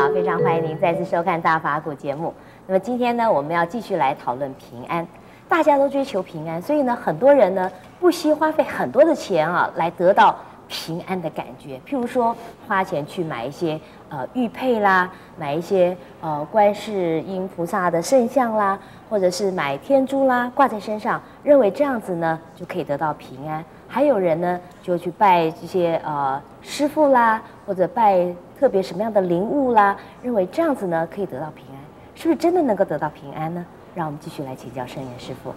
好，非常欢迎您再次收看《大法古》节目。那么今天呢，我们要继续来讨论平安。大家都追求平安，所以呢，很多人呢不惜花费很多的钱啊，来得到平安的感觉。譬如说，花钱去买一些呃玉佩啦，买一些呃观世音菩萨的圣像啦，或者是买天珠啦，挂在身上，认为这样子呢就可以得到平安。还有人呢，就去拜这些呃师傅啦，或者拜特别什么样的灵物啦，认为这样子呢可以得到平安，是不是真的能够得到平安呢？让我们继续来请教圣严师傅。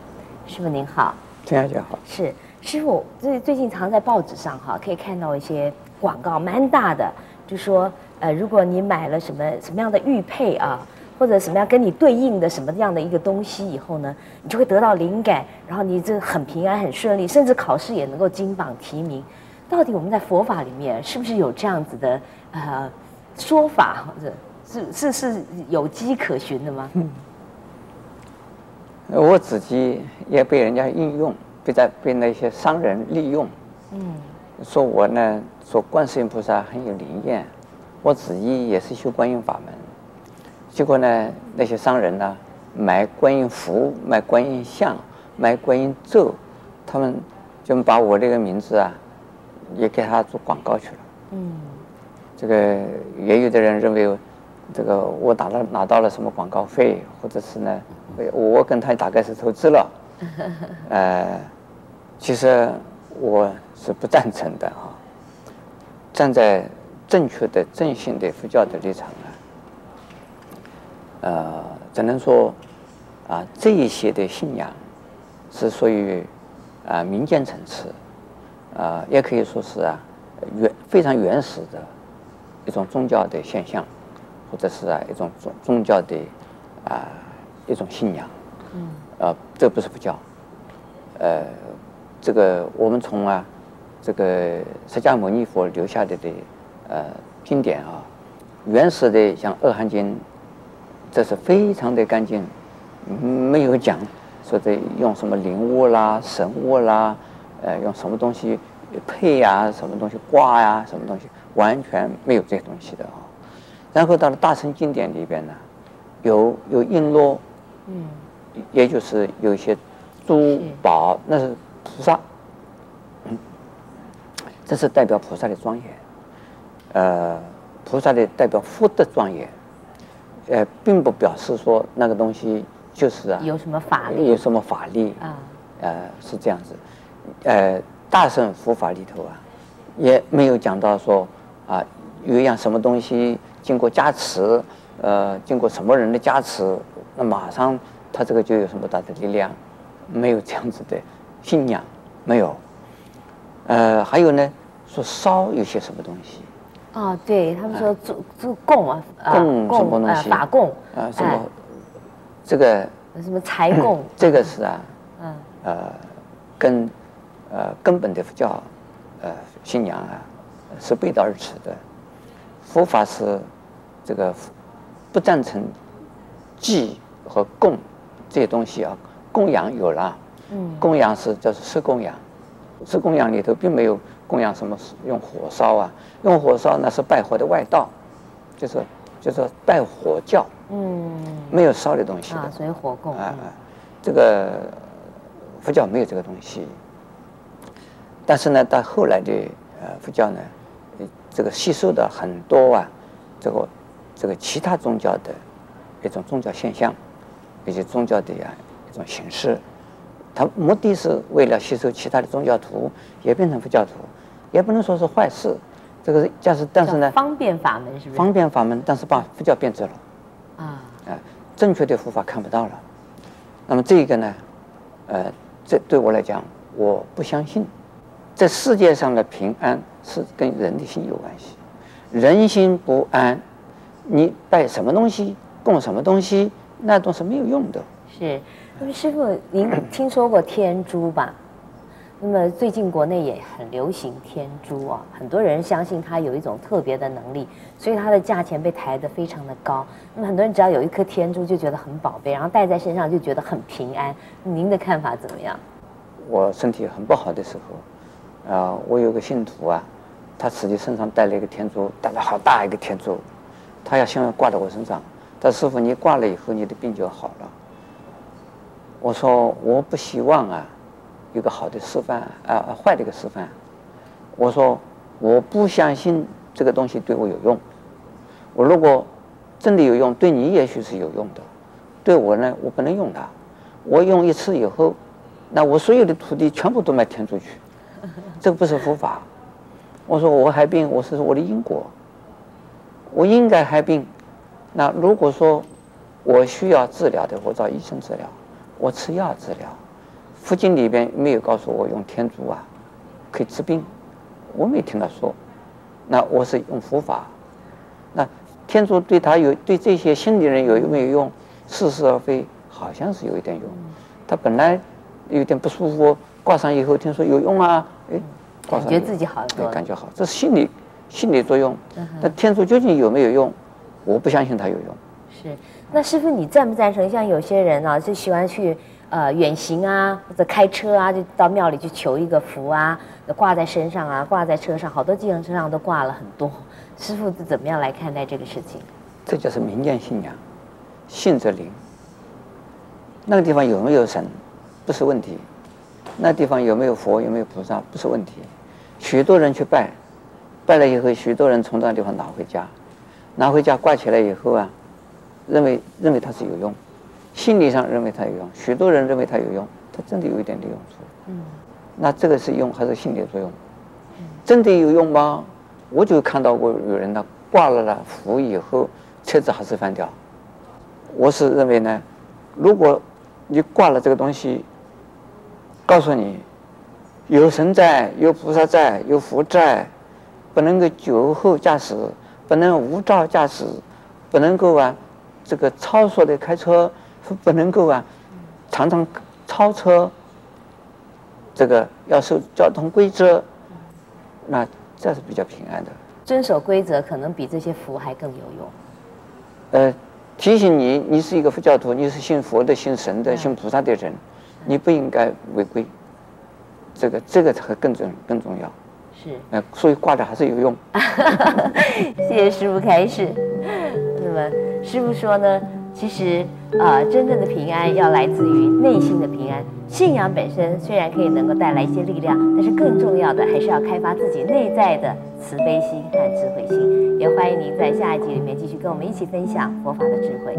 师傅您好，陈小姐好。是师傅，最最近常在报纸上哈，可以看到一些广告，蛮大的，就说呃，如果你买了什么什么样的玉佩啊。或者什么样跟你对应的什么样的一个东西以后呢，你就会得到灵感，然后你这很平安很顺利，甚至考试也能够金榜题名。到底我们在佛法里面是不是有这样子的呃说法，或者是是是有迹可循的吗？嗯，我自己也被人家应用，被在被那些商人利用。嗯，说我呢说观世音菩萨很有灵验，我自己也是修观音法门。结果呢，那些商人呢，买观音符、买观音像、买观音咒，他们就把我这个名字啊，也给他做广告去了。嗯，这个也有的人认为，这个我打了拿到了什么广告费，或者是呢，我跟他大概是投资了。呃，其实我是不赞成的啊。站在正确的正信的佛教的立场呢。呃，只能说，啊，这一些的信仰是属于啊民间层次，啊，也可以说是啊原非常原始的一种宗教的现象，或者是啊一种宗宗教的啊一种信仰。嗯。啊，这不是佛教。呃，这个我们从啊这个释迦牟尼佛留下来的的呃经典啊，原始的像《二含经》。这是非常的干净，没有讲说这用什么灵物啦、神物啦，呃，用什么东西配呀、啊，什么东西挂呀、啊，什么东西，完全没有这些东西的啊。然后到了大乘经典里边呢，有有璎珞，嗯，也就是有一些珠宝，那是菩萨，嗯，这是代表菩萨的庄严，呃，菩萨的代表福德庄严。呃，并不表示说那个东西就是啊，有什么法力，有什么法力啊？呃，是这样子。呃，大乘佛法里头啊，也没有讲到说啊，有一样什么东西经过加持，呃，经过什么人的加持，那马上他这个就有什么大的力量，没有这样子的信仰，没有。呃，还有呢，说烧有些什么东西。哦，对他们说做做供啊，供什么东西？法供啊，什么？这个什么财供？这个是啊，嗯，呃，跟呃根本的佛教呃信仰啊是背道而驰的。佛法是这个不赞成祭和供这些东西啊，供养有了，嗯，供养是叫做施供养，施供养里头并没有。供养什么？用火烧啊？用火烧那是拜火的外道，就是就是拜火教。嗯，没有烧的东西的。啊，所以火供。啊，这个佛教没有这个东西。但是呢，到后来的呃佛教呢，这个吸收的很多啊，这个这个其他宗教的一种宗教现象，以及宗教的呀一种形式。他目的是为了吸收其他的宗教徒，也变成佛教徒，也不能说是坏事。这个但是但是呢，方便法门是不是？方便法门，但是把佛教变质了。啊，啊，正确的佛法看不到了。那么这个呢，呃，这对我来讲，我不相信。这世界上的平安是跟人的心有关系。人心不安，你拜什么东西，供什么东西，那都是没有用的。是。那么师傅，您听说过天珠吧？那么最近国内也很流行天珠啊，很多人相信它有一种特别的能力，所以它的价钱被抬得非常的高。那么很多人只要有一颗天珠就觉得很宝贝，然后戴在身上就觉得很平安。您的看法怎么样？我身体很不好的时候，啊，我有个信徒啊，他自己身上戴了一个天珠，戴了好大一个天珠，他要先挂在我身上。他说师傅，你挂了以后，你的病就好了。我说我不希望啊，有个好的示范啊，坏的一个示范。我说我不相信这个东西对我有用。我如果真的有用，对你也许是有用的，对我呢，我不能用它。我用一次以后，那我所有的土地全部都卖天出去，这个不是佛法。我说我害病，我是我的因果，我应该害病。那如果说我需要治疗的，我找医生治疗，我吃药治疗。佛经里边没有告诉我用天竺啊可以治病，我没听他说。那我是用佛法。那天竺对他有对这些心理人有没有用？似是而非，好像是有一点用。他本来有点不舒服，挂上以后听说有用啊，哎，挂上感觉自己好了，对，感觉好，这是心理心理作用。那天竺究竟有没有用？我不相信它有用。是，那师傅你赞不赞成？像有些人啊，就喜欢去呃远行啊，或者开车啊，就到庙里去求一个福啊，挂在身上啊，挂在车上，好多计程车上都挂了很多。师傅是怎么样来看待这个事情？这就是民间信仰，信则灵。那个地方有没有神，不是问题；那地方有没有佛，有没有菩萨，不是问题。许多人去拜，拜了以后，许多人从那地方拿回家。拿回家挂起来以后啊，认为认为它是有用，心理上认为它有用，许多人认为它有用，它真的有一点点用处。嗯，那这个是用还是心理作用？真的有用吗？我就看到过有人呢挂了了符以后，车子还是翻掉。我是认为呢，如果你挂了这个东西，告诉你有神在，有菩萨在，有佛在，不能够酒后驾驶。不能无照驾驶，不能够啊，这个超速的开车，不能够啊，常常超车。这个要受交通规则，那这是比较平安的。遵守规则可能比这些符还更有用。呃，提醒你，你是一个佛教徒，你是信佛的、信神的、信菩萨的人，你不应该违规。这个这个才更重更重要。是，呃所以挂的还是有用。谢谢师傅开示。那么师傅说呢，其实啊、呃，真正的平安要来自于内心的平安。信仰本身虽然可以能够带来一些力量，但是更重要的还是要开发自己内在的慈悲心和智慧心。也欢迎您在下一集里面继续跟我们一起分享佛法的智慧。